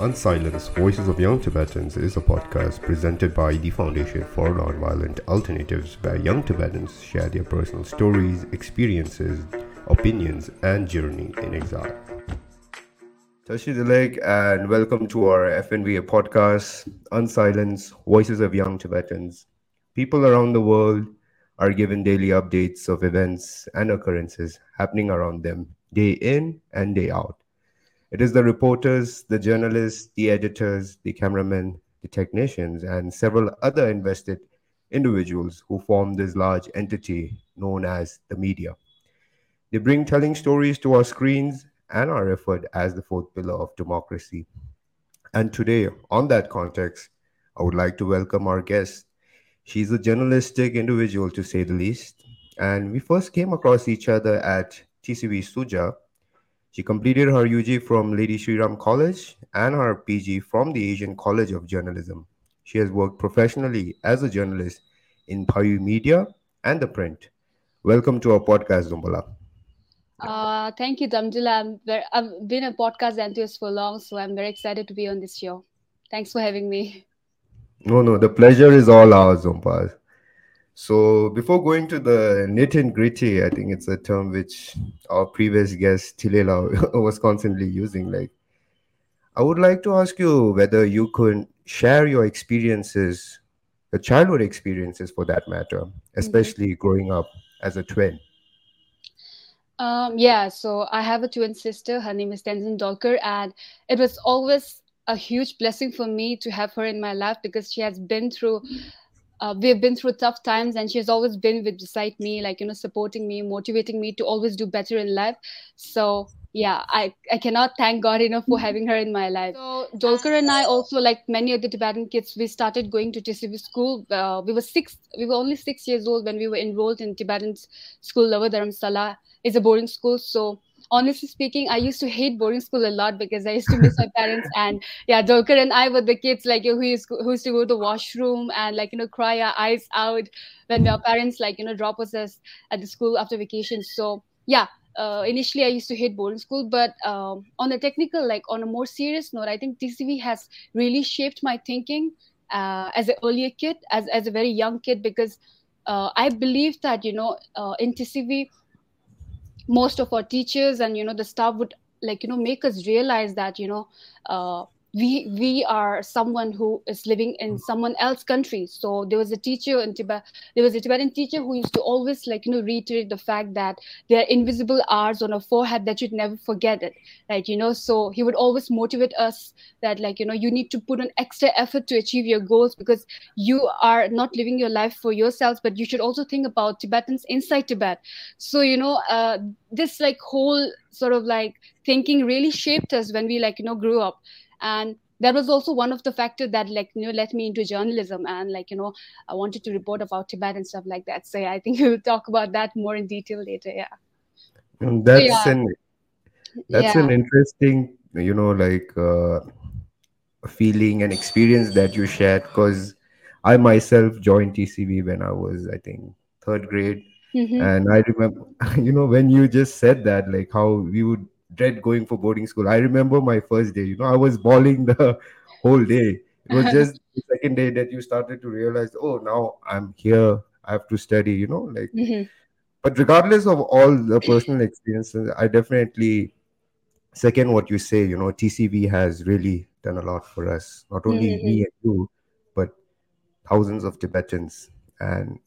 Unsilenced Voices of Young Tibetans is a podcast presented by the Foundation for Nonviolent Alternatives, where young Tibetans share their personal stories, experiences, opinions, and journey in exile. Tashi Delek, and welcome to our FNVA podcast, Unsilenced Voices of Young Tibetans. People around the world are given daily updates of events and occurrences happening around them, day in and day out. It is the reporters, the journalists, the editors, the cameramen, the technicians, and several other invested individuals who form this large entity known as the media. They bring telling stories to our screens and are referred as the fourth pillar of democracy. And today, on that context, I would like to welcome our guest, She's a journalistic individual, to say the least. And we first came across each other at TCV Suja. She completed her UG from Lady Shri Ram College and her PG from the Asian College of Journalism. She has worked professionally as a journalist in Phayul Media and the print. Welcome to our podcast, Zumbala. Uh, thank you, Damjula. i I've been a podcast enthusiast for long, so I'm very excited to be on this show. Thanks for having me. No, no, the pleasure is all ours, Zompaz. So before going to the nit and gritty, I think it's a term which our previous guest Tilela was constantly using. Like, I would like to ask you whether you could share your experiences, the childhood experiences for that matter, mm-hmm. especially mm-hmm. growing up as a twin. Um, yeah, so I have a twin sister. Her name is Tenzin Dolkar, and it was always a huge blessing for me to have her in my life because she has been through uh, we have been through tough times and she has always been with beside me like you know supporting me motivating me to always do better in life. So yeah i i cannot thank god enough for having her in my life. So dolkar and i also like many other tibetan kids we started going to tcv school uh, we were six we were only six years old when we were enrolled in tibetan school lower dharamsala is a boarding school so honestly speaking, I used to hate boarding school a lot because I used to miss my parents. And yeah, Dolkar and I were the kids like who used, who used to go to the washroom and like you know cry our eyes out when our parents like you know drop us at the school after vacation. So yeah. Uh, initially, I used to hate boarding school, but um, on a technical, like on a more serious note, I think TCV has really shaped my thinking uh, as an earlier kid, as as a very young kid, because uh, I believe that you know uh, in TCV most of our teachers and you know the staff would like you know make us realize that you know uh, we we are someone who is living in someone else's country. So there was a teacher in tibet there was a tibetan teacher who used to always like you know reiterate the fact that there are invisible R's on our forehead that you'd never forget it. Like you know so he would always motivate us that like you know you need to put an extra effort to achieve your goals because you are not living your life for yourselves but you should also think about tibetans inside tibet. So you know uh, this like whole sort of like thinking really shaped us when we like you know grew up and that was also one of the factors that like you know let me into journalism and like you know i wanted to report about tibet and stuff like that so yeah, i think we'll talk about that more in detail later yeah and that's yeah. an that's yeah. an interesting you know like uh, feeling and experience that you shared because i myself joined tcv when i was i think third grade mm-hmm. and i remember you know when you just said that like how we would dread going for boarding school. I remember my first day, you know, I was bawling the whole day. It was just the second day that you started to realize, oh, now I'm here. I have to study, you know, like. Mm-hmm. But regardless of all the personal experiences, I definitely second what you say. You know, TCV has really done a lot for us. Not only mm-hmm. me and you, but thousands of Tibetans. And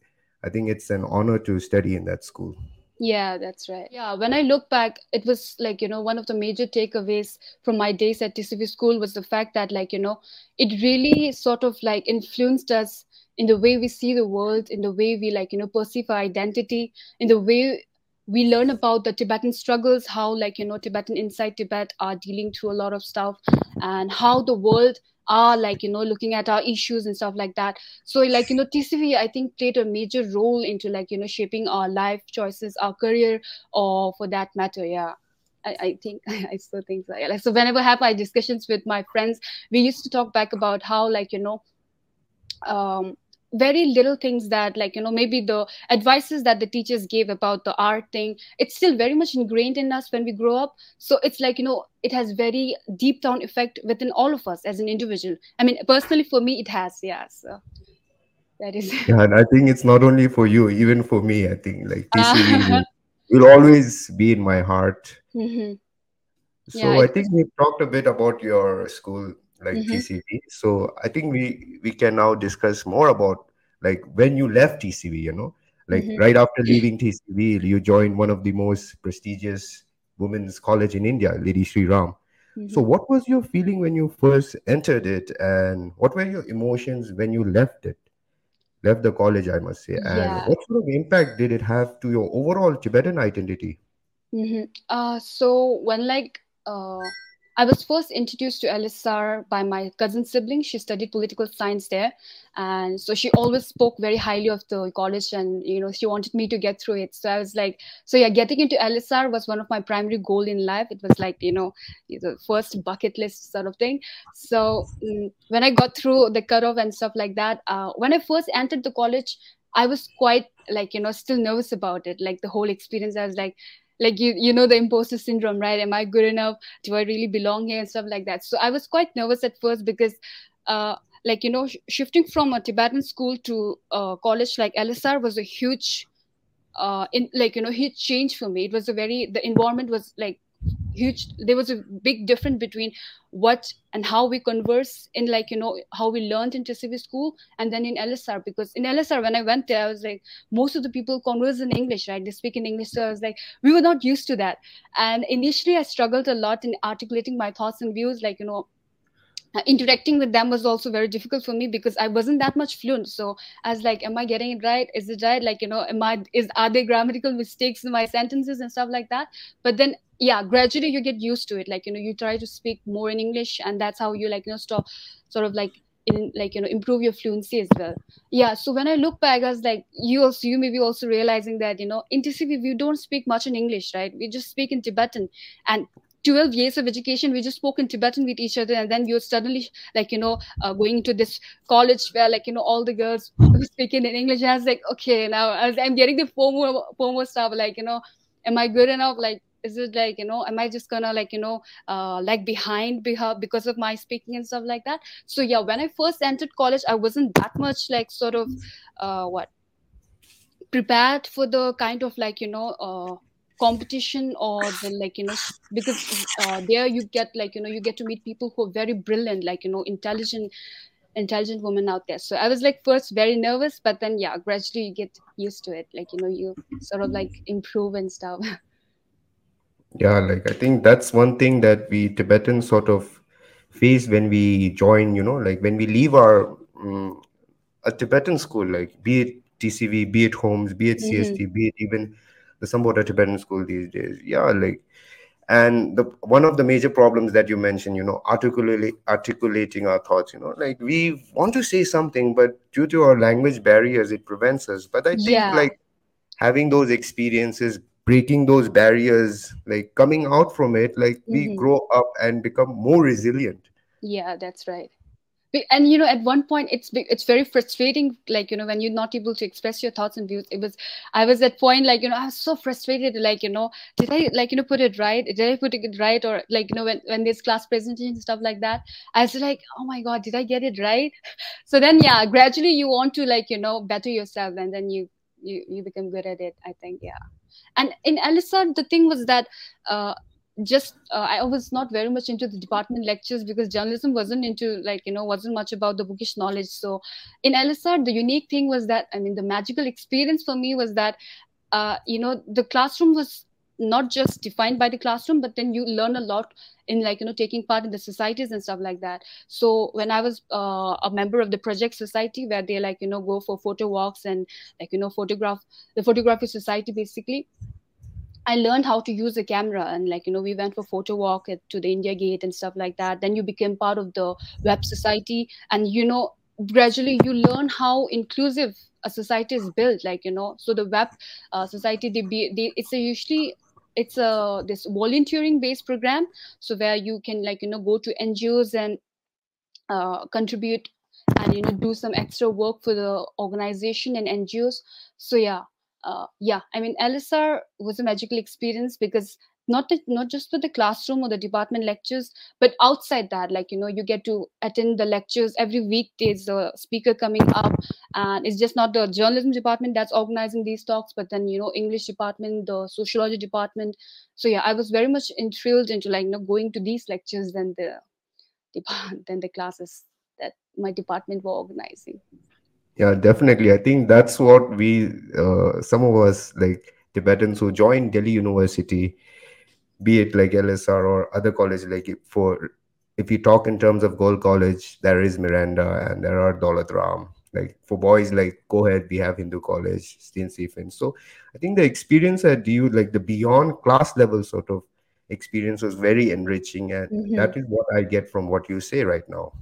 I think it's an honor to study in that school. Yeah, that's right. Yeah, when I look back, it was like, you know, one of the major takeaways from my days at TCV school was the fact that, like, you know, it really sort of like influenced us in the way we see the world, in the way we, like, you know, perceive our identity, in the way we learn about the Tibetan struggles, how, like, you know, Tibetan inside Tibet are dealing through a lot of stuff, and how the world are like you know looking at our issues and stuff like that so like you know tcv i think played a major role into like you know shaping our life choices our career or for that matter yeah I, I think I still think so. Like, so whenever I have my discussions with my friends, we used to talk back about how like you know, um, very little things that like you know maybe the advices that the teachers gave about the art thing it's still very much ingrained in us when we grow up. So it's like you know it has very deep down effect within all of us as an individual. I mean personally for me it has yeah so that is yeah, and i think it's not only for you even for me i think like TCV will always be in my heart. Mm-hmm. so yeah, i think we talked a bit about your school like mm-hmm. TCV. So I think we we can now discuss more about like when you left TCV. You know, like mm-hmm. right after leaving TCV, you joined one of the most prestigious women's college in India, Lady Shri Ram. Mm-hmm. So what was your feeling when you first entered it, and what were your emotions when you left it? Left the college, I must say. And yeah. what sort of impact did it have to your overall Tibetan identity? Mm-hmm. Uh, so when like uh, I was first introduced to LSR by my cousin sibling. She studied political science there, and so she always spoke very highly of the college, and you know she wanted me to get through it. So I was like, so yeah, getting into LSR was one of my primary goal in life. It was like you know the first bucket list sort of thing. So um, when I got through the cutoff and stuff like that, uh, when I first entered the college, I was quite like you know still nervous about it, like the whole experience. I was like like you you know the imposter syndrome right? Am i good enough? Do i really belong here and stuff like that? So i was quite nervous at first because uh like you know sh- shifting from a tibetan school to a college like lsr was a huge uh in like you know huge change for me. It was a very the environment was like huge there was a big difference between what and how we converse in like you know how we learned in TCV school and then in LSR because in LSR when I went there I was like most of the people converse in English right? They speak in English. So I was like we were not used to that. And initially I struggled a lot in articulating my thoughts and views like you know Uh, interacting with them was also very difficult for me because I wasn't that much fluent. So I was like, am I getting it right? Is it right? Like, you know, am I is are there grammatical mistakes in my sentences and stuff like that? But then yeah, gradually you get used to it. Like, you know, you try to speak more in English and that's how you like, you know, stop sort of like in like you know improve your fluency as well yeah so when i look back i was like you also you may be also realizing that you know in tcv we don't speak much in english right we just speak in tibetan and 12 years of education we just spoke in tibetan with each other and then you're suddenly like you know uh, going to this college where like you know all the girls speaking in english and i was like okay now i'm getting the formal FOMO stuff like you know am i good enough? Like is it like you know am i just gonna like you know uh, like behind because of my speaking and stuff like that? So yeah when i first entered college i wasn't that much like sort of uh, what prepared for the kind of like you know uh, competition or the like you know because uh, there you get like you know you get to meet people who are very brilliant like you know intelligent intelligent women out there. So i was like first very nervous but then yeah gradually you get used to it. Like you know you sort of like improve and stuff. Yeah like i think that's one thing that we tibetans sort of face when we join you know like when we leave our um, a tibetan school like be it tcv be it homes be it cst mm-hmm. be it even Sambhota Tibetan school these days. Yeah, like, and the one of the major problems that you mentioned, you know, articulating articulating our thoughts. You know, like we want to say something, but due to our language barriers, it prevents us. But I think yeah. like having those experiences breaking those barriers like coming out from it like mm-hmm. we grow up and become more resilient yeah that's right and you know at one point it's it's very frustrating like you know when you're not able to express your thoughts and views. It was i was at point like you know i was so frustrated like you know did i like you know put it right? Did i put it right? Or like you know when, when there's class presentation stuff like that i was like oh my god did i get it right? So then yeah gradually you want to like you know better yourself and then you you you become good at it i think yeah. And in LSR, the thing was that uh, just uh, i was not very much into the department lectures because journalism wasn't into like you know wasn't much about the bookish knowledge. So in lsr the unique thing was that i mean the magical experience for me was that uh, you know the classroom was not just defined by the classroom but then you learn a lot in like you know taking part in the societies and stuff like that. So when i was uh, a member of the project society where they like you know go for photo walks and like you know photograph the photography society basically I learned how to use a camera and like you know we went for photo walk at, to the India Gate and stuff like that. Then you became part of the web society and you know gradually you learn how inclusive a society is built. Like you know so the web uh, society they be they, it's a usually it's a this volunteering based program so where you can like you know go to NGOs and uh, contribute and you know do some extra work for the organization and ngos so yeah uh, yeah i mean lsr was a magical experience because not to, not just for the classroom or the department lectures but outside that like you know you get to attend the lectures every week there's a speaker coming up and it's just not the journalism department that's organizing these talks but then you know english department the sociology department. So yeah i was very much enthralled into like you know going to these lectures than the than the classes that my department were organizing yeah definitely i think that's what we uh, some of us like tibetans who join delhi university be it like LSR or other college like for if you talk in terms of Gold College, there is Miranda and there are Daulat Ram. Like for boys, like go ahead, we have Hindu College, St. Stephen. So I think the experience at DU, like the beyond class level sort of experience was very enriching. And mm-hmm. that is what I get from what you say right now.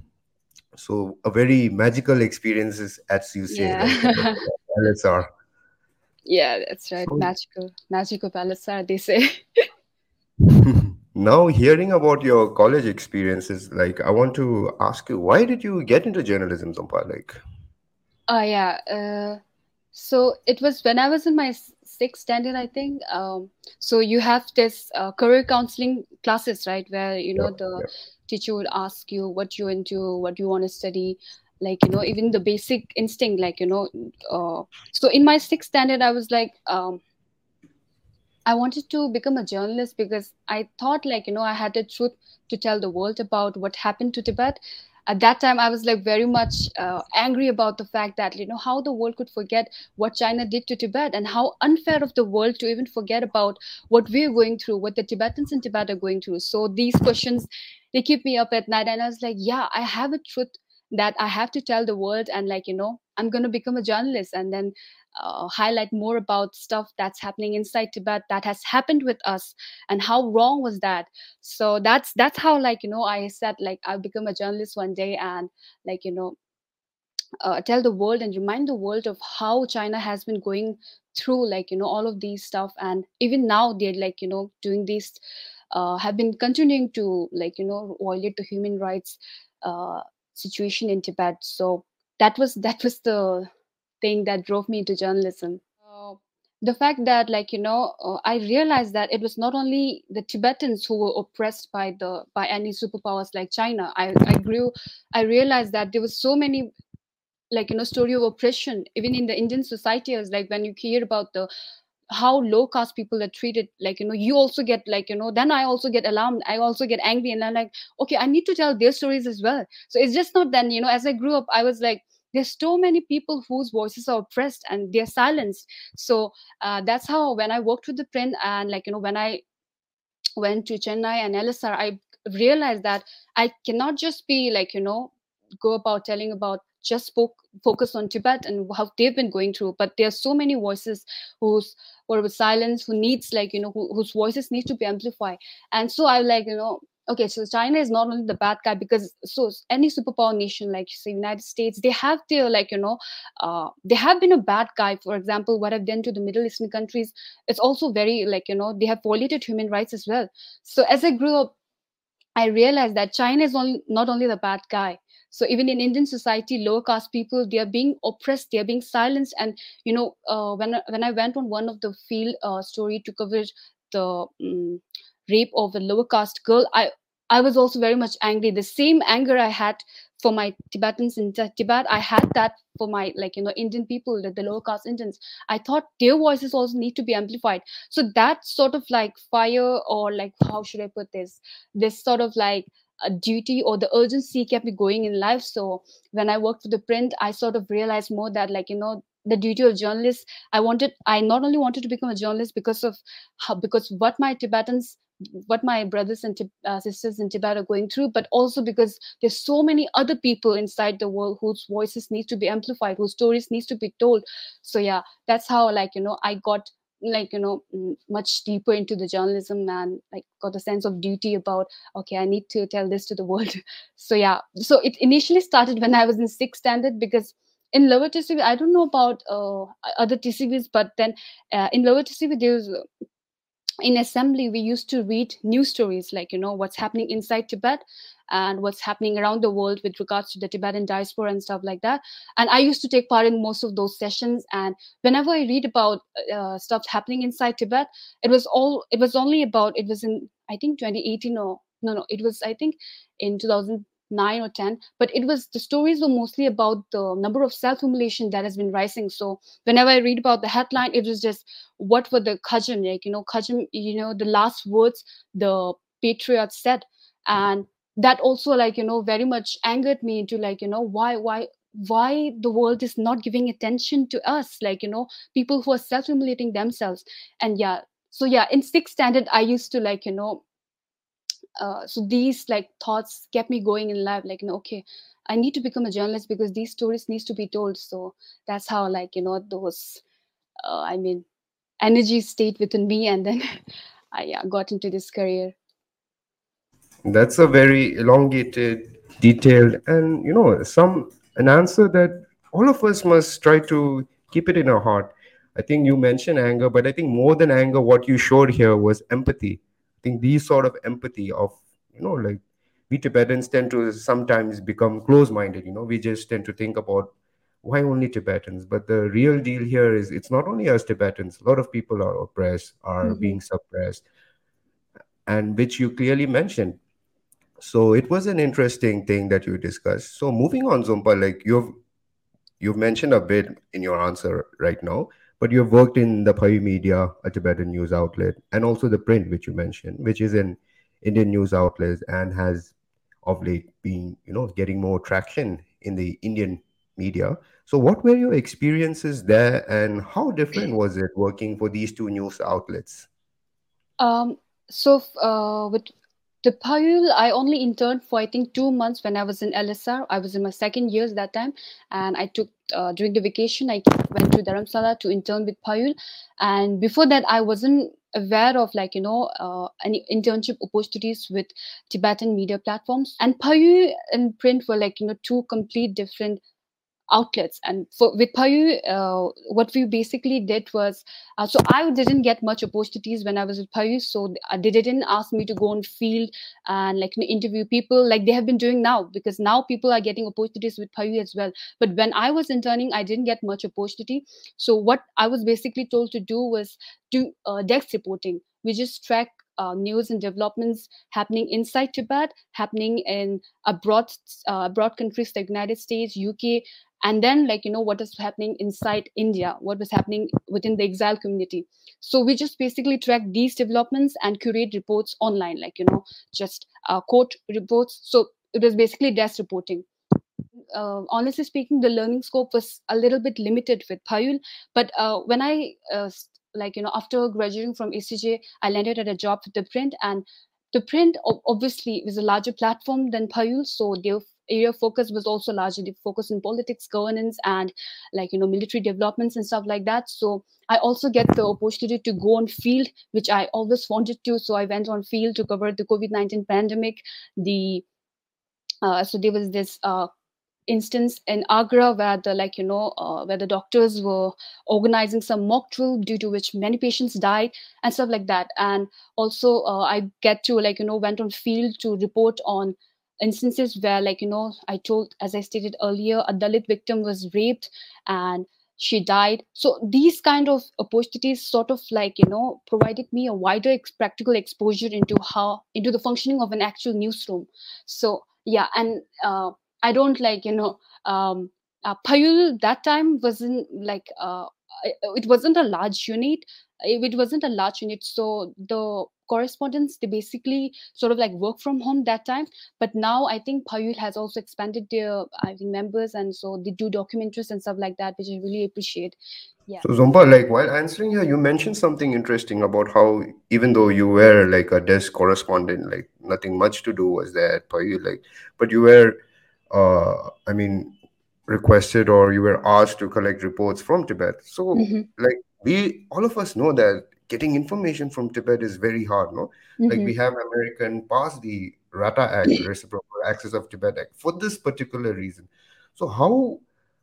So a very magical experiences, as you say, yeah. like LSR. Yeah, that's right. So, magical, magical LSR, they say. now hearing about your college experiences like i want to ask you why did you get into journalism Zompa? like oh uh, yeah uh, so it was when i was in my sixth standard i think um, so you have this uh, career counseling classes right where you know yeah, the yeah. Teacher would ask you what you into what you want to study like you know even the basic instinct like you know uh, so in my sixth standard i was like um, I wanted to become a journalist because I thought, like, you know, I had the truth to tell the world about what happened to Tibet. At that time, I was like very much uh, angry about the fact that, you know, how the world could forget what China did to Tibet and how unfair of the world to even forget about what we're going through, what the Tibetans in Tibet are going through. So these questions, they keep me up at night. And I was like, yeah, I have a truth that I have to tell the world. And, like, you know, I'm going to become a journalist. And then uh, highlight more about stuff that's happening inside Tibet that has happened with us and how wrong was that. So that's that's how like you know I said like I'll become a journalist one day and like you know uh, tell the world and remind the world of how China has been going through like you know all of these stuff and even now they're like you know doing these uh, have been continuing to like you know violate the human rights uh, situation in Tibet. So that was that was the thing that drove me into journalism. Uh, the fact that, like you know, uh, I realized that it was not only the Tibetans who were oppressed by the by any superpowers like China. I, I grew, I realized that there was so many like you know story of oppression even in the indian society is like when you hear about the how low caste people are treated like you know you also get like you know then i also get alarmed i also get angry and i'm like okay i need to tell their stories as well. So it's just not then you know as i grew up i was like there's so many people whose voices are oppressed and they're silenced. So uh, that's how when i worked with the print and like you know when i went to chennai and lsr i realized that i cannot just be like you know go about telling about just focus on Tibet and how they've been going through. But there are so many voices whose were silence, who needs like you know who, whose voices need to be amplified. And so I like you know okay so china is not only the bad guy because so any superpower nation like say united states they have their like you know uh, they have been a bad guy for example what i've done to the middle eastern countries it's also very like you know they have violated human rights as well so as i grew up i realized that china is only, not only the bad guy so even in indian society lower caste people they are being oppressed they are being silenced. And you know uh, when when i went on one of the field uh, story to cover the um, rape of a lower caste girl i i was also very much angry. The same anger i had for my tibetans in tibet i had that for my like you know indian people the, the lower caste indians. I thought their voices also need to be amplified. So that sort of like fire or like how should i put this? This sort of like duty or the urgency kept me going in life so when i worked for the print i sort of realized more that like you know the duty of journalists i wanted i not only wanted to become a journalist because of how because what my tibetans what my brothers and uh, sisters in Tibet are going through, but also because there's so many other people inside the world whose voices need to be amplified, whose stories needs to be told. So yeah, that's how like you know I got like you know much deeper into the journalism and like got a sense of duty about okay i need to tell this to the world. So yeah. So it initially started when i was in sixth standard because in lower tcv i don't know about uh, other tcvs but then uh, in lower tcv was in assembly we used to read news stories like you know what's happening inside tibet and what's happening around the world with regards to the Tibetan diaspora and stuff like that. And I used to take part in most of those sessions. And whenever I read about uh, stuff happening inside Tibet, it was all it was only about it was in I think 2018 or no no it was I think in 2000 nine or ten but it was the stories were mostly about the number of self-immolation that has been rising so whenever i read about the headline it was just what were the kajam like you know kajam you know the last words the patriot said and that also like you know very much angered me into like you know why why why the world is not giving attention to us like you know people who are self-immolating themselves. And yeah so yeah in sixth standard i used to like you know uh, so these like thoughts kept me going in life like you know okay i need to become a journalist because these stories needs to be told. So that's how like you know those uh, i mean energy stayed within me and then i yeah, got into this career that's a very elongated detailed and you know some an answer that all of us must try to keep it in our heart. I think you mentioned anger but i think more than anger what you showed here was empathy. I think these sort of empathy of you know like we tibetans tend to sometimes become close-minded you know. We just tend to think about why only tibetans? But the real deal here is it's not only us tibetans. A lot of people are oppressed are mm-hmm. being suppressed and which you clearly mentioned so it was an interesting thing that you discussed so moving on zompa like you've you've mentioned a bit in your answer right now but you've worked in the Phayul Media, a Tibetan news outlet, and also the print, which you mentioned, which is an Indian news outlet and has of late been, you know, getting more traction in the Indian media. So, what were your experiences there, and how different was it working for these two news outlets? Um, so, uh, with the Phayul, I only interned for I think two months when I was in LSR. I was in my second years that time, and I took uh, during the vacation. I went to Dharamsala to intern with Phayul, and before that, I wasn't aware of like you know uh, any internship opportunities with Tibetan media platforms. And Phayul and print were like you know two complete different outlets. And for with Phayul, uh, what we basically did was, uh, so I didn't get much opportunities when I was with Phayul. so uh, they didn't ask me to go on field and like interview people like they have been doing now because now people are getting opportunities with Phayul as well. But when I was interning, I didn't get much opportunity. So what I was basically told to do was do uh, desk reporting. We just track uh, news and developments happening inside Tibet, happening in abroad, uh, abroad countries like United States, UK, and then like you know what is happening inside india what was happening within the exile community. So we just basically track these developments and curate reports online like you know just uh, quote reports. So it was basically desk reporting. Uh, honestly speaking the learning scope was a little bit limited with phayul. But uh, when i uh, like you know after graduating from acj i landed at a job with the print. And the print obviously was a larger platform than phayul. So they area of focus was also largely focused in politics governance and like you know military developments and stuff like that. So i also get the opportunity to go on field which i always wanted to. So i went on field to cover the covid-19 pandemic. The uh, so there was this uh, instance in Agra where the like you know uh, where the doctors were organizing some mock drill due to which many patients died and stuff like that. And also uh, I get to like you know went on field to report on instances where like you know i told as i stated earlier a dalit victim was raped and she died. So these kind of opportunities sort of like you know provided me a wider ex- practical exposure into how into the functioning of an actual newsroom. So yeah and uh, i don't like you know um uh, Phayul that time wasn't like uh, it wasn't a large unit. It wasn't a large unit. So the correspondents they basically sort of like work from home that time. But now i think phayul has also expanded their i think members and so they do documentaries and stuff like that which i really appreciate. Yeah. So zompa like while answering here you mentioned something interesting about how even though you were like a desk correspondent like nothing much to do was there phayul like but you were uh i mean requested or you were asked to collect reports from tibet. So mm-hmm. like we all of us know that getting information from Tibet is very hard, no? Mm-hmm. Like we have American passed the RATA Act, Reciprocal Access of Tibet Act, for this particular reason. So how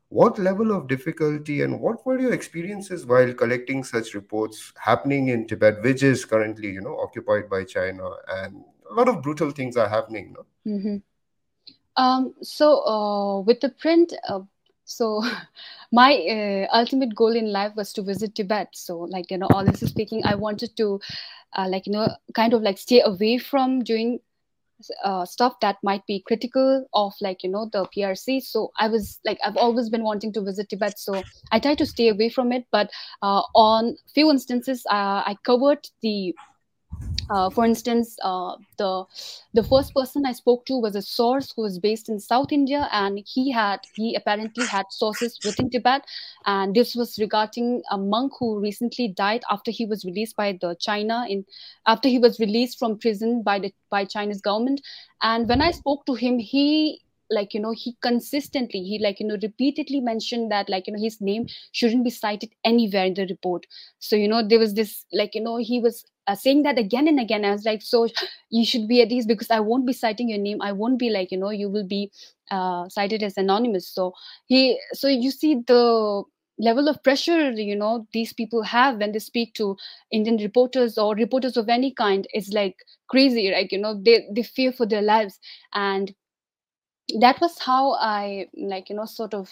what level of difficulty and what were your experiences while collecting such reports happening in Tibet, which is currently, you know, occupied by China and a lot of brutal things are happening, no? Mm-hmm. Um, so uh, with the print, uh, so my uh, ultimate goal in life was to visit Tibet. So like you know, honestly speaking, I wanted to uh, like you know kind of like stay away from doing uh, stuff that might be critical of like you know the PRC. So I was like I've always been wanting to visit Tibet, so I tried to stay away from it. But uh, on few instances, uh, I covered the uh, for instance, uh, the the first person I spoke to was a source who was based in South India, and he had he apparently had sources within Tibet, and this was regarding a monk who recently died after he was released by the China in after he was released from prison by the by Chinese government. And when I spoke to him, he like you know he consistently he like you know repeatedly mentioned that like you know his name shouldn't be cited anywhere in the report so you know there was this like you know he was uh, saying that again and again. I was like, so you should be at ease because I won't be citing your name. I won't be like, you know, you will be uh, cited as anonymous. So he, so you see the level of pressure you know these people have when they speak to indian reporters or reporters of any kind is like crazy right you know they they fear for their lives and that was how i like you know sort of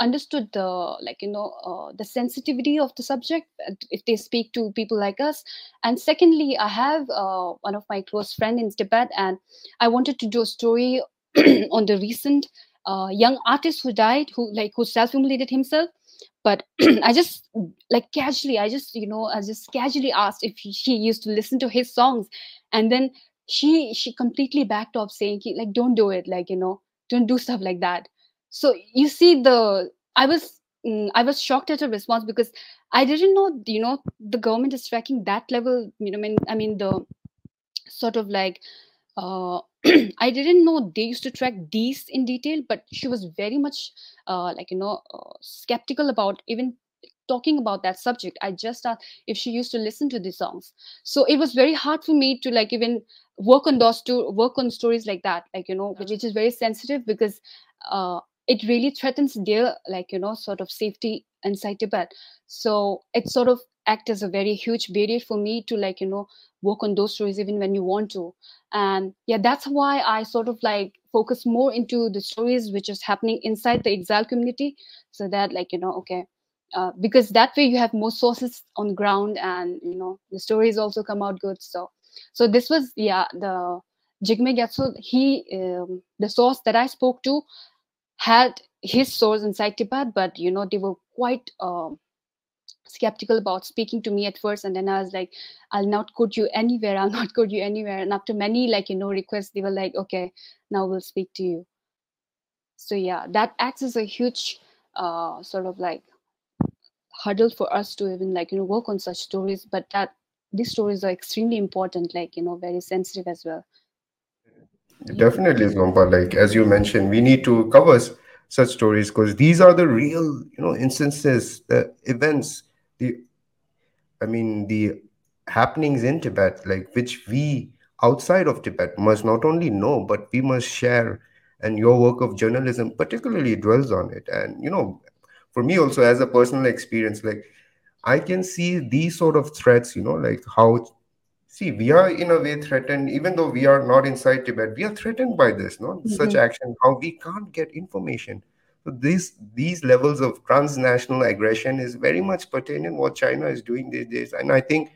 understood the like you know uh, the sensitivity of the subject uh, if they speak to people like us. And secondly i have uh, one of my close friend in tibet and i wanted to do a story on the recent uh, young artist who died who like who self-immolated himself. But i just like casually i just you know i just casually asked if she used to listen to his songs. And then she she completely backed off saying like don't do it like you know don't do stuff like that so you see the i was mm, i was shocked at her response because i didn't know you know the government is tracking that level you know i mean i mean the sort of like uh, I didn't know they used to track these in detail, but she was very much uh, like you know uh, skeptical about even talking about that subject. I just asked if she used to listen to these songs, so it was very hard for me to like even work on those to work on stories like that, like you know, which is very sensitive because uh, it really threatens their like you know sort of safety inside tibet so it sort of act as a very huge barrier for me to like you know work on those stories even when you want to. And yeah that's why i sort of like focus more into the stories which is happening inside the exile community so that like you know okay uh, because that way you have more sources on ground and you know the stories also come out good. So so this was yeah the Jigme Gyatso, he um, the source that I spoke to had his source inside Tibet, but you know they were quite uh, skeptical about speaking to me at first, and then I was like, "I'll not quote you anywhere. I'll not quote you anywhere." And after many like you know requests, they were like, "Okay, now we'll speak to you." So yeah, that acts as a huge uh, sort of like hurdle for us to even like you know work on such stories, but that these stories are extremely important, like you know very sensitive as well. Definitely, Zompa. Like as you mentioned, we need to cover such stories because these are the real, you know, instances, the events, the, I mean, the happenings in Tibet, like which we outside of Tibet must not only know, but we must share. And your work of journalism particularly dwells on it. And you know, for me also as a personal experience, like I can see these sort of threats, you know, like how see we are in a way threatened even though we are not inside tibet we are threatened by this no? Mm-hmm. such action how we can't get information. So these these levels of transnational aggression is very much pertaining what china is doing these days. And i think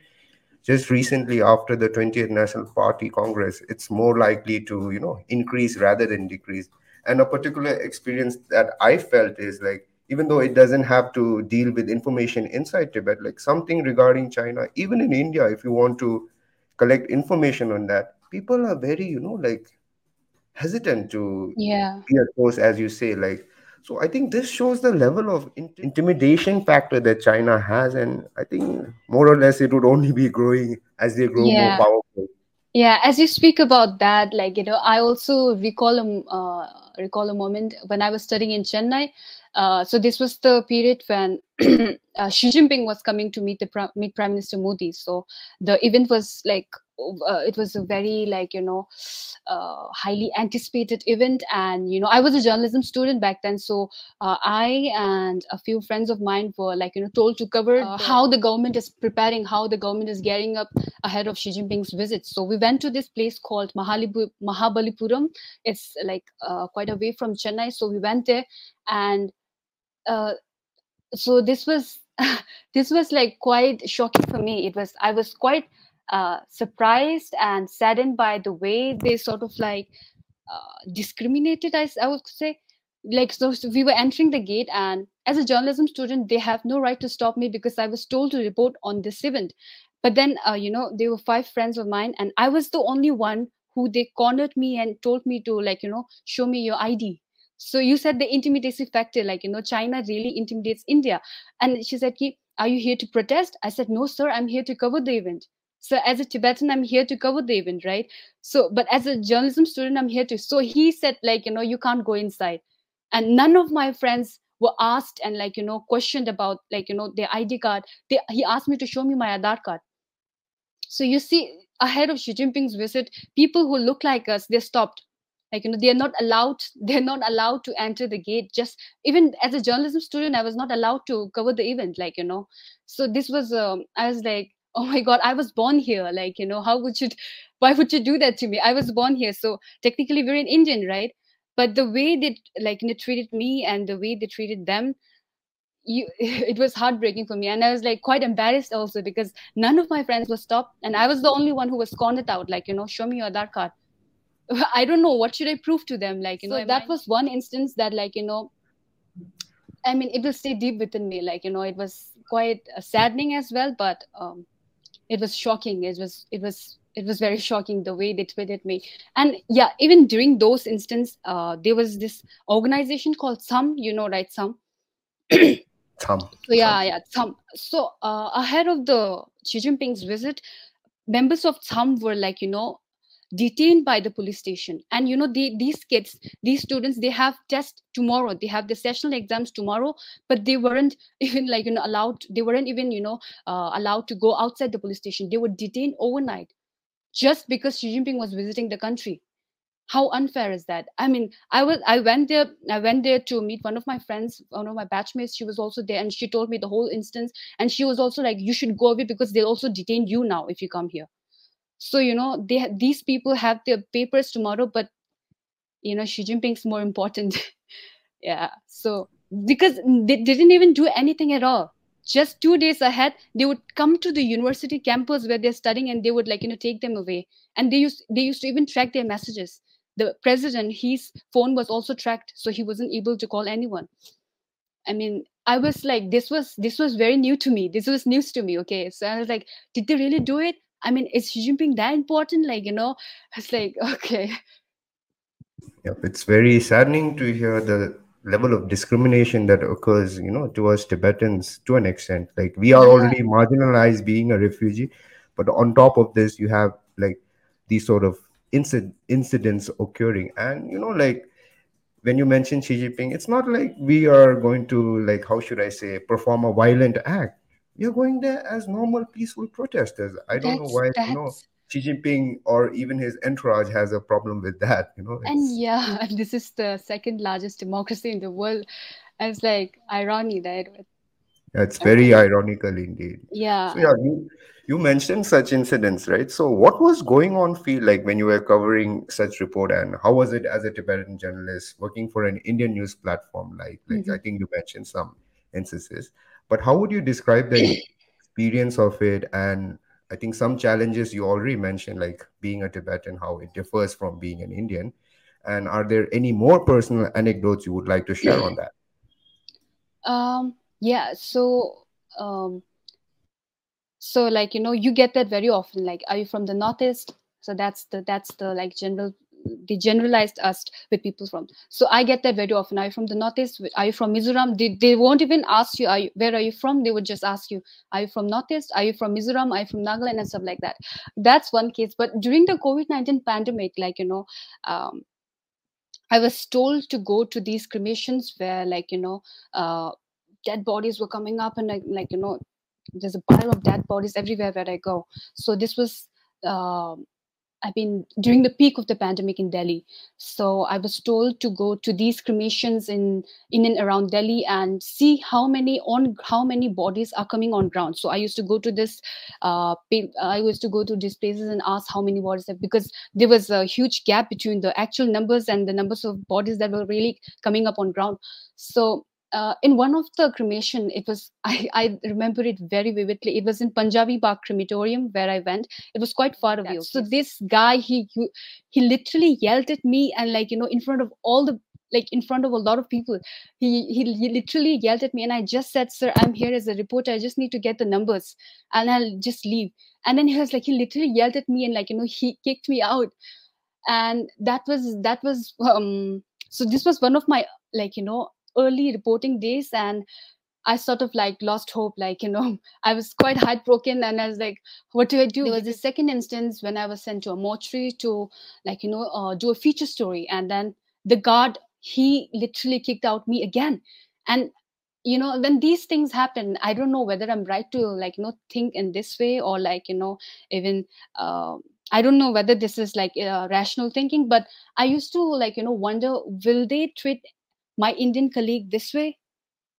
just recently after the 20th national party congress it's more likely to you know increase rather than decrease. And a particular experience that i felt is like even though it doesn't have to deal with information inside tibet like something regarding china even in india if you want to collect information on that people are very you know like hesitant to yeah. be close as you say like so i think this shows the level of intimidation factor that china has and i think more or less it would only be growing as they grow yeah. more powerful. Yeah as you speak about that like you know i also recall a uh, recall a moment when i was studying in chennai. Uh, so this was the period when uh, Xi Jinping was coming to meet the meet Prime Minister Modi. So the event was like uh, it was a very like you know uh, highly anticipated event. And you know i was a journalism student back then. So uh, i and a few friends of mine were like you know told to cover uh, how the government is preparing how the government is gearing up ahead of xi jinping's visit. So we went to this place called mahabalipuram. It's like uh, quite away from chennai. So we went there and uh, so this was this was like quite shocking for me. It was i was quite uh, surprised and saddened by the way they sort of like uh, discriminated I, I would say. Like so, so, we were entering the gate and as a journalism student they have no right to stop me because i was told to report on this event. But then uh, you know there were five friends of mine and i was the only one who they cornered me and told me to like you know show me your id so you said the intimidacy factor eh, like you know china really intimidates india. And she said Ki, are you here to protest? I said no sir i'm here to cover the event. So as a tibetan i'm here to cover the event right? So but as a journalism student i'm here to so he said like you know you can't go inside. And none of my friends were asked and like you know questioned about like you know their id card. They, he asked me to show me my aadhaar card. So you see ahead of xi jinping's visit people who look like us they stopped like you know they're not allowed they're not allowed to enter the gate. Just even as a journalism student i was not allowed to cover the event like you know. So this was um, i was like oh my god i was born here. Like you know how would you why would you do that to me? I was born here. So technically we're an indian right? But the way they like they treated me and the way they treated them you it was heartbreaking for me. And i was like quite embarrassed also because none of my friends were stopped. And i was the only one who was cornered out like you know show me your aadhaar card i don't know what should i prove to them? Like you so know that was one instance that like you know i mean it will stay deep within me like you know it was quite saddening as well but um it was shocking. It was it was it was very shocking the way they treated me. And yeah even during those instances uh, there was this organization called some you know right some? Some. So yeah yeah some. So uh, ahead of the xi jinping's visit members of some were like you know detained by the police station. And you know these kids these students they have tests tomorrow. They have the sessional exams tomorrow but they weren't even like you know allowed they weren't even you know uh, allowed to go outside the police station. They were detained overnight just because xi jinping was visiting the country. How unfair is that? I mean i was i went there i went there to meet one of my friends one of my batchmates. She was also there and she told me the whole instance. And she was also like you should go away because they'll also detain you now if you come here so you know they these people have their papers tomorrow but you know xi jinping's more important. Yeah so because they didn't even do anything at all. Just two days ahead they would come to the university campus where they're studying and they would like you know take them away. And they used they used to even track their messages. The president his phone was also tracked so he wasn't able to call anyone. I mean i was like this was this was very new to me. This was news to me okay? So i was like did they really do it I mean, is Xi Jinping that important? Like, you know, it's like, okay. Yep, it's very saddening to hear the level of discrimination that occurs, you know, towards Tibetans to an extent. Like, we are already marginalized being a refugee, but on top of this, you have like these sort of incident incidents occurring. And, you know, like, when you mention Xi Jinping, it's not like we are going to, like, how should I say, perform a violent act you're going there as normal peaceful protesters. I don't that's, know why you know Xi Jinping or even his entourage has a problem with that. You know, and yeah, this is the second largest democracy in the world. And it's like irony that. Yeah, it's very okay. ironical indeed. Yeah. So yeah, you, you mentioned such incidents, right? So what was going on feel like when you were covering such report and how was it as a Tibetan journalist working for an Indian news platform like like mm-hmm. I think you mentioned some instances but how would you describe the experience of it? And i think some challenges you already mentioned like being a tibetan how it differs from being an indian. And are there any more personal anecdotes you would like to share on that? Um yeah so um so like you know you get that very often like are you from the northeast? So that's the that's the like general they generalized us with people from. So i get that very often are you from? The northeast are you from mizoram? They, they won't even ask you, are you where are you from? They would just ask you are you from northeast? Are you from mizoram? Are you from nagaland? And stuff like that. That's one case. But during the covid-19 pandemic like you know um, I was told to go to these cremations where, like, you know, uh, dead bodies were coming up, and like, like, you know, there's a pile of dead bodies everywhere where I go. So this was uh, I mean, during the peak of the pandemic in Delhi. So I was told to go to these cremations in in and around Delhi and see how many on how many bodies are coming on ground. So I used to go to this, uh, I used to go to these places and ask how many bodies because there was a huge gap between the actual numbers and the numbers of bodies that were really coming up on ground. So uh, in one of the cremation it was I, I remember it very vividly. It was in punjabi bagh crematorium where i went. It was quite far away. That's so this guy he he literally yelled at me and like you know in front of all the like in front of a lot of people he, he he literally yelled at me and i just said sir i'm here as a reporter. I just need to get the numbers and i'll just leave. And then he was like he literally yelled at me and like you know he kicked me out. And that was that was um so this was one of my like you know early reporting days and I sort of like lost hope. Like, you know, I was quite heartbroken and I was like, what do I do? There was the second instance when I was sent to a mortuary to, like, you know, uh, do a feature story. And then the guard, he literally kicked out me again. And, you know, when these things happen, I don't know whether I'm right to, like, you know, think in this way or, like, you know, even. Uh, I don't know whether this is like uh, rational thinking, but I used to like you know wonder will they treat my Indian colleague this way?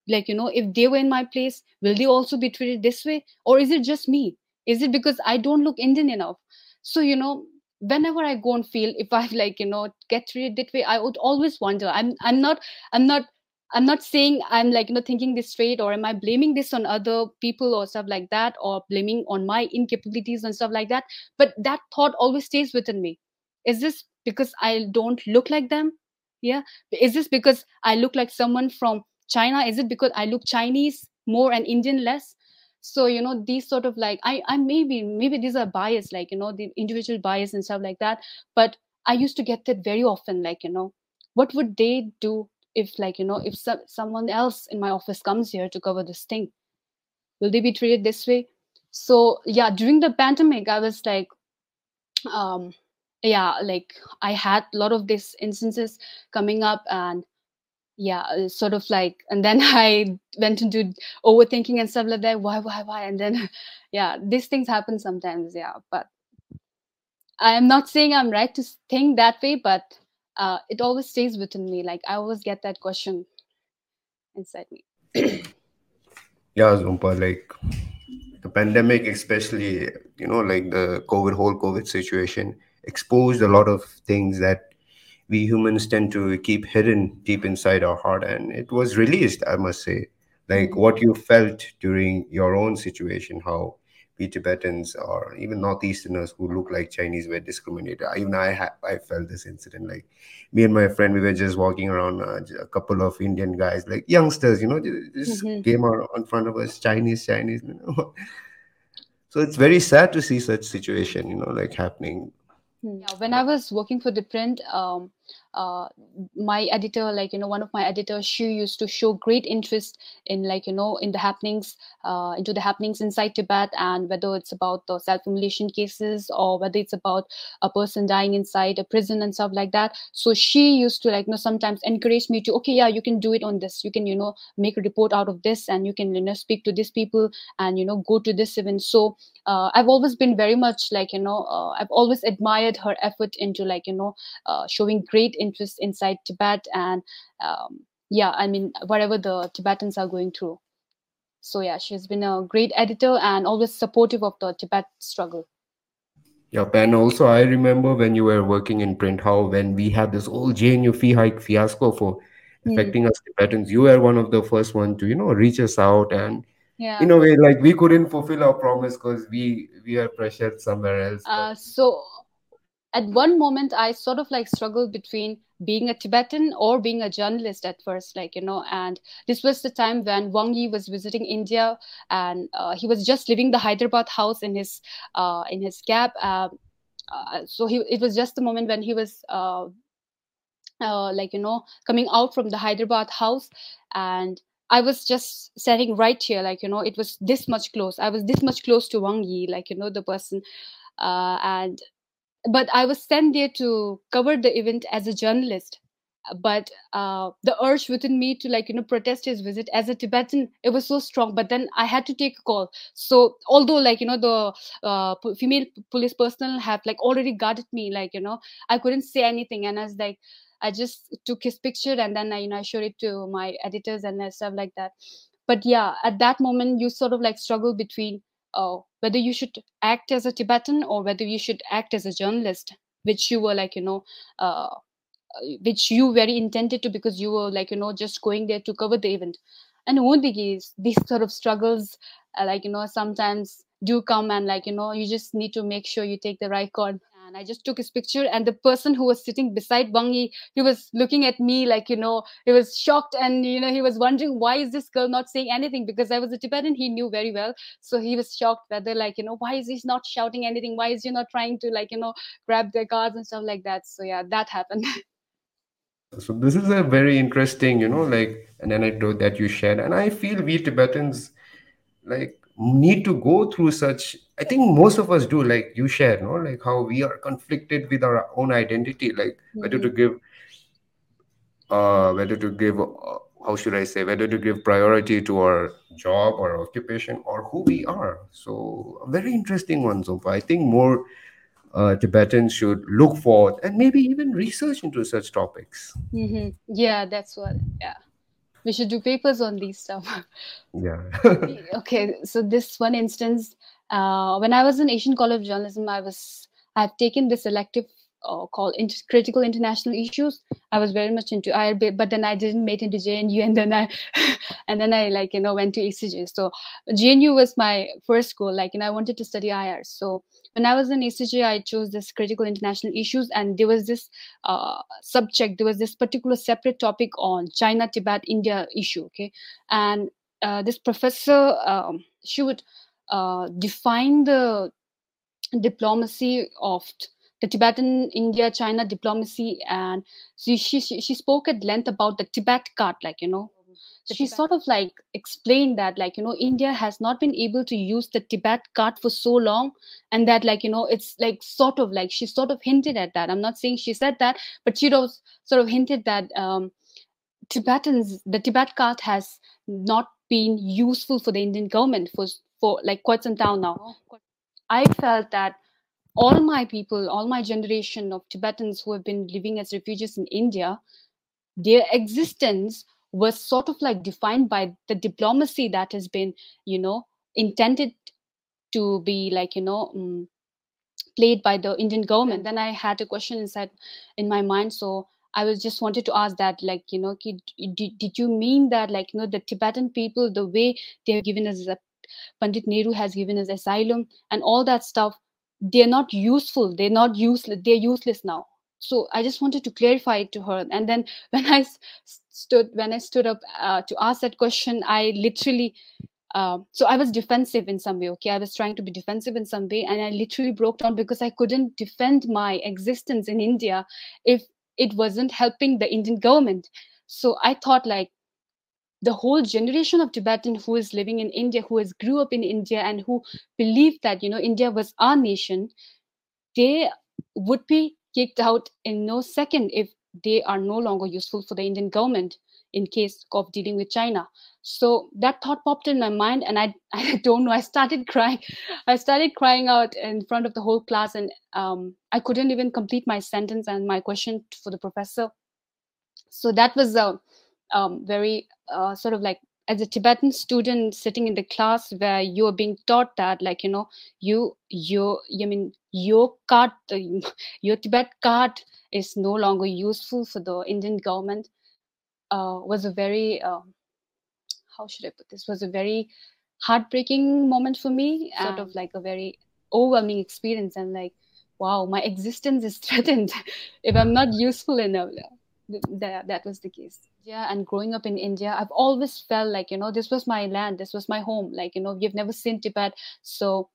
Like, you know, if they were in my place, will they also be treated this way? Or is it just me? Is it because I don't look Indian enough? So, you know, whenever I go and feel if I like, you know, get treated that way, I would always wonder. I'm I'm not I'm not I'm not saying I'm like, you know, thinking this straight or am I blaming this on other people or stuff like that or blaming on my incapabilities and stuff like that. But that thought always stays within me. Is this because I don't look like them? Yeah. Is this because i look like someone from china? Is it because i look chinese more and indian less? So you know these sort of like i i maybe maybe these are bias like you know the individual bias and stuff like that. But i used to get that very often like you know what would they do if like you know if so- someone else in my office comes here to cover this thing? Will they be treated this way? So yeah during the pandemic i was like um yeah like i had a lot of these instances coming up and yeah uh, sort of like and then i went into overthinking and stuff like that why why why and then yeah these things happen sometimes yeah but i'm not saying i'm right to think that way but uh, it always stays within me like i always get that question inside me. Yeah Zompa like the pandemic especially you know like the covid whole covid situation exposed a lot of things that we humans tend to keep hidden deep inside our heart and it was released i must say like what you felt during your own situation how we tibetans or even northeasterners who look like chinese were discriminated even i ha- i felt this incident like me and my friend we were just walking around uh, a couple of indian guys like youngsters you know just mm-hmm. came out in front of us chinese chinese you know so it's very sad to see such situation you know like happening. Yeah, when I was working for the print, um, uh, my editor like you know one of my editors she used to show great interest in like you know in the happenings uh, into the happenings inside tibet and whether it's about the self-immolation cases or whether it's about a person dying inside a prison and stuff like that. So she used to like you know sometimes encourage me to okay yeah you can do it on this. You can you know make a report out of this and you can you know speak to these people and you know go to this event. So uh, i've always been very much like you know uh, i've always admired her effort into like you know uh, showing great interest inside Tibet and um, yeah, I mean whatever the Tibetans are going through. So yeah, she's been a great editor and always supportive of the Tibet struggle. Yep, and also I remember when you were working in print, how when we had this old JNU fee hike fiasco for mm. affecting us Tibetans, you were one of the first one to you know reach us out and yeah. in a way like we couldn't fulfill our promise because we we are pressured somewhere else. Uh, so at one moment i sort of like struggled between being a tibetan or being a journalist at first like you know and this was the time when wang yi was visiting india and uh, he was just leaving the hyderabad house in his uh, in his cab uh, uh so he it was just the moment when he was uh, uh, like you know coming out from the hyderabad house and I was just sitting right here, like you know, it was this much close. I was this much close to Wang Yi, like you know, the person, uh, and but I was sent there to cover the event as a journalist. but uh, the urge within me to like you know protest his visit as a tibetan it was so strong. But then i had to take a call. So although like you know the uh, female police personnel have like already guarded me like you know i couldn't say anything. And i was like i just took his picture and then i you know i showed it to my editors and stuff like that. But yeah at that moment you sort of like struggle between uh, whether you should act as a tibetan or whether you should act as a journalist which you were like you know uh, which you very intended to because you were like you know just going there to cover the event. And is these sort of struggles uh, like you know sometimes do come and like you know you just need to make sure you take the right call and i just took his picture and the person who was sitting beside Wang Yi he was looking at me like you know he was shocked and you know he was wondering why is this girl not saying anything? Because i was a tibetan he knew very well. So he was shocked whether like you know why is he not shouting anything? Why is he not trying to like you know grab their cards and stuff like that? So yeah that happened. So this is a very interesting you know like an anecdote that you shared. And i feel we tibetans like need to go through such i think most of us do like you share no like how we are conflicted with our own identity like mm-hmm. whether to give uh whether to give uh, how should i say whether to give priority to our job or occupation or who we are so a very interesting one so far i think more uh, Tibetans should look for and maybe even research into such topics. Mm-hmm. Yeah, that's what. Yeah, we should do papers on these stuff. Yeah. okay, so this one instance, uh, when I was in Asian College of Journalism, I was I've taken this elective uh, called inter- critical international issues. I was very much into IRB, but then I didn't make into JNU, and then I, and then I like you know went to ACJ. So JNU was my first goal. Like, and I wanted to study IR. So when I was in ACJ, I chose this critical international issues, and there was this uh, subject. There was this particular separate topic on China, Tibet, India issue. Okay, and uh, this professor, um, she would uh, define the diplomacy of the Tibetan India China diplomacy, and she, she she spoke at length about the Tibet card, like you know. She Tibet. sort of like explained that like you know India has not been able to use the Tibet card for so long, and that like you know it's like sort of like she sort of hinted at that. I'm not saying she said that, but she was sort of hinted that um, Tibetans the Tibet card has not been useful for the Indian government for for like quite some time now. I felt that all my people, all my generation of Tibetans who have been living as refugees in India, their existence was sort of like defined by the diplomacy that has been, you know, intended to be like, you know, um, played by the Indian government. Then I had a question inside in my mind. So I was just wanted to ask that, like, you know, did, did you mean that, like, you know, the Tibetan people, the way they have given us, Pandit Nehru has given us asylum and all that stuff, they're not useful they're not useless they're useless now so i just wanted to clarify it to her and then when i stood when i stood up uh, to ask that question i literally uh, so i was defensive in some way okay? I was trying to be defensive in some way and i literally broke down because i couldn't defend my existence in india if it wasn't helping the indian government. So i thought like the whole generation of tibetan who is living in india who has grew up in india and who believed that you know india was our nation they would be kicked out in no second if they are no longer useful for the indian government in case of dealing with china. So that thought popped in my mind and i i don't know i started crying. I started crying out in front of the whole class and um, i couldn't even complete my sentence and my question for the professor. So that was a um, very uh, sort of like as a tibetan student sitting in the class where you're being taught that like you know you you i mean your card your tibet card is no longer useful for the indian government uh, was a very uh, how should i put this was a very heartbreaking moment for me sort of like a very overwhelming experience and like wow my existence is threatened if i'm not useful enough. That, that was the case. Yeah and growing up in india i've always felt like you know this was my land this was my home like you know you've never seen tibet so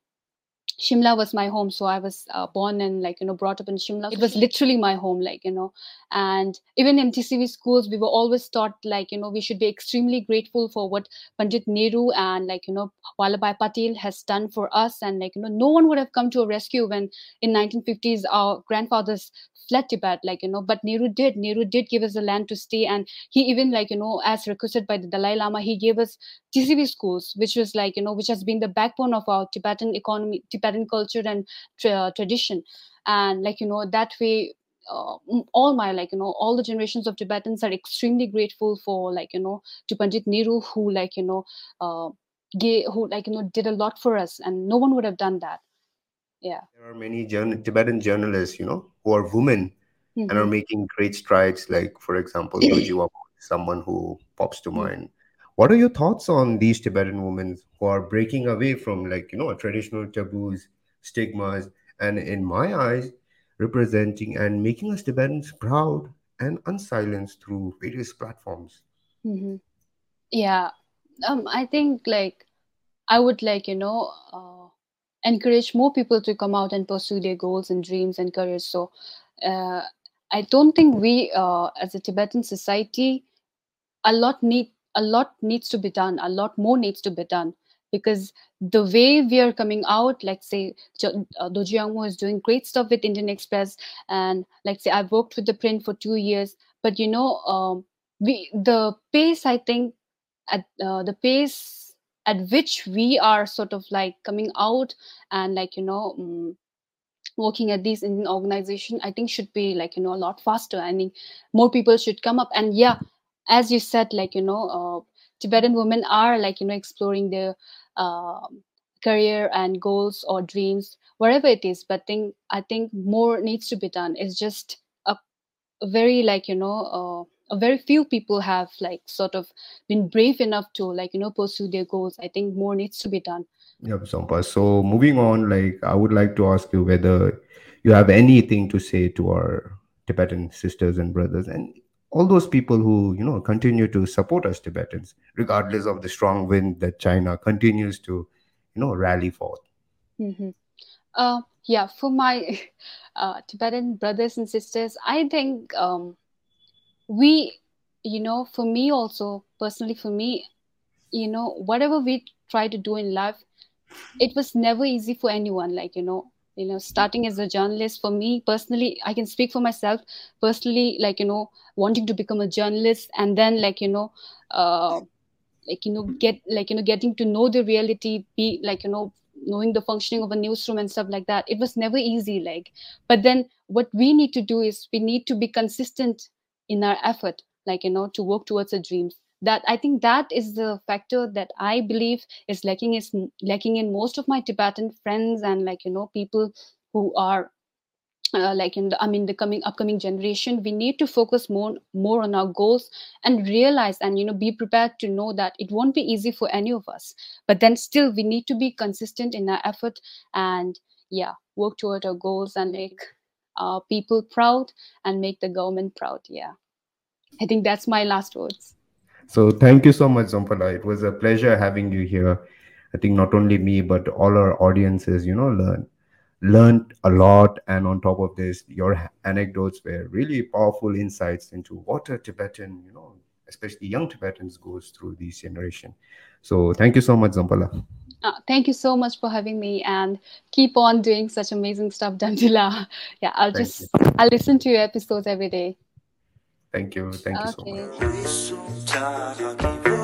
Shimla was my home, so I was uh, born and like you know brought up in Shimla. It was literally my home, like you know. And even MTCV schools, we were always taught like you know we should be extremely grateful for what Pandit Nehru and like you know Vallabhbhai Patel has done for us, and like you know no one would have come to a rescue when in 1950s our grandfathers fled Tibet, like you know. But Nehru did. Nehru did give us the land to stay, and he even like you know as requested by the Dalai Lama, he gave us TCV schools, which was like you know which has been the backbone of our Tibetan economy Tibetan culture and tra- tradition. And like, you know, that way, uh, all my like you know all the generations of tibetans are extremely grateful for like you know to pandit nehru who like you know uh, gay, who like you know did a lot for us and no one would have done that yeah there are many journal- tibetan journalists you know who are women mm-hmm. and are mm-hmm. making great strides like for example Doji someone who pops to mm-hmm. mind what are your thoughts on these tibetan women who are breaking away from like you know traditional taboos stigmas, and in my eyes, representing and making us Tibetans proud and unsilenced through various platforms. Mm-hmm. Yeah, um, I think like I would like you know uh, encourage more people to come out and pursue their goals and dreams and careers. So uh, I don't think we, uh, as a Tibetan society, a lot need a lot needs to be done. A lot more needs to be done because the way we are coming out, let's say uh, is doing great stuff with Indian Express, and like say I've worked with the print for two years, but you know, um, we the pace I think at uh, the pace at which we are sort of like coming out and like you know um, working at these Indian organization, I think should be like you know a lot faster. I mean, more people should come up, and yeah, as you said, like you know, uh, Tibetan women are like you know exploring their um, career and goals or dreams whatever it is but think i think more needs to be done. It's just a, a very like you know uh, a very few people have like sort of been brave enough to like you know pursue their goals. I think more needs to be done. Yep Zompa so moving on like i would like to ask you whether you have anything to say to our tibetan sisters and brothers and all those people who you know continue to support us tibetans regardless of the strong wind that china continues to you know rally for. mm-hmm. uh, yeah for my uh, tibetan brothers and sisters i think um, we you know for me also personally for me you know whatever we try to do in life it was never easy for anyone like you know you know starting as a journalist for me personally i can speak for myself personally like you know wanting to become a journalist and then like you know uh like you know get like you know getting to know the reality be like you know knowing the functioning of a newsroom and stuff like that. It was never easy like but then what we need to do is we need to be consistent in our effort like you know to work towards our dreams that i think that is the factor that i believe is lacking is lacking in most of my tibetan friends and like you know people who are uh, like in the i mean the coming upcoming generation. We need to focus more more on our goals and realize and you know be prepared to know that it won't be easy for any of us. But then still we need to be consistent in our effort and yeah work toward our goals and make our people proud and make the government proud. Yeah. I think that's my last words so thank you so much, Zompala. It was a pleasure having you here. I think not only me, but all our audiences, you know, learn learned a lot. And on top of this, your anecdotes were really powerful insights into what a Tibetan, you know, especially young Tibetans goes through this generation. So thank you so much, Zompala. Uh, thank you so much for having me and keep on doing such amazing stuff, Dandila. Yeah, I'll thank just you. I'll listen to your episodes every day. Thank you. Thank you so much. चाहा की वो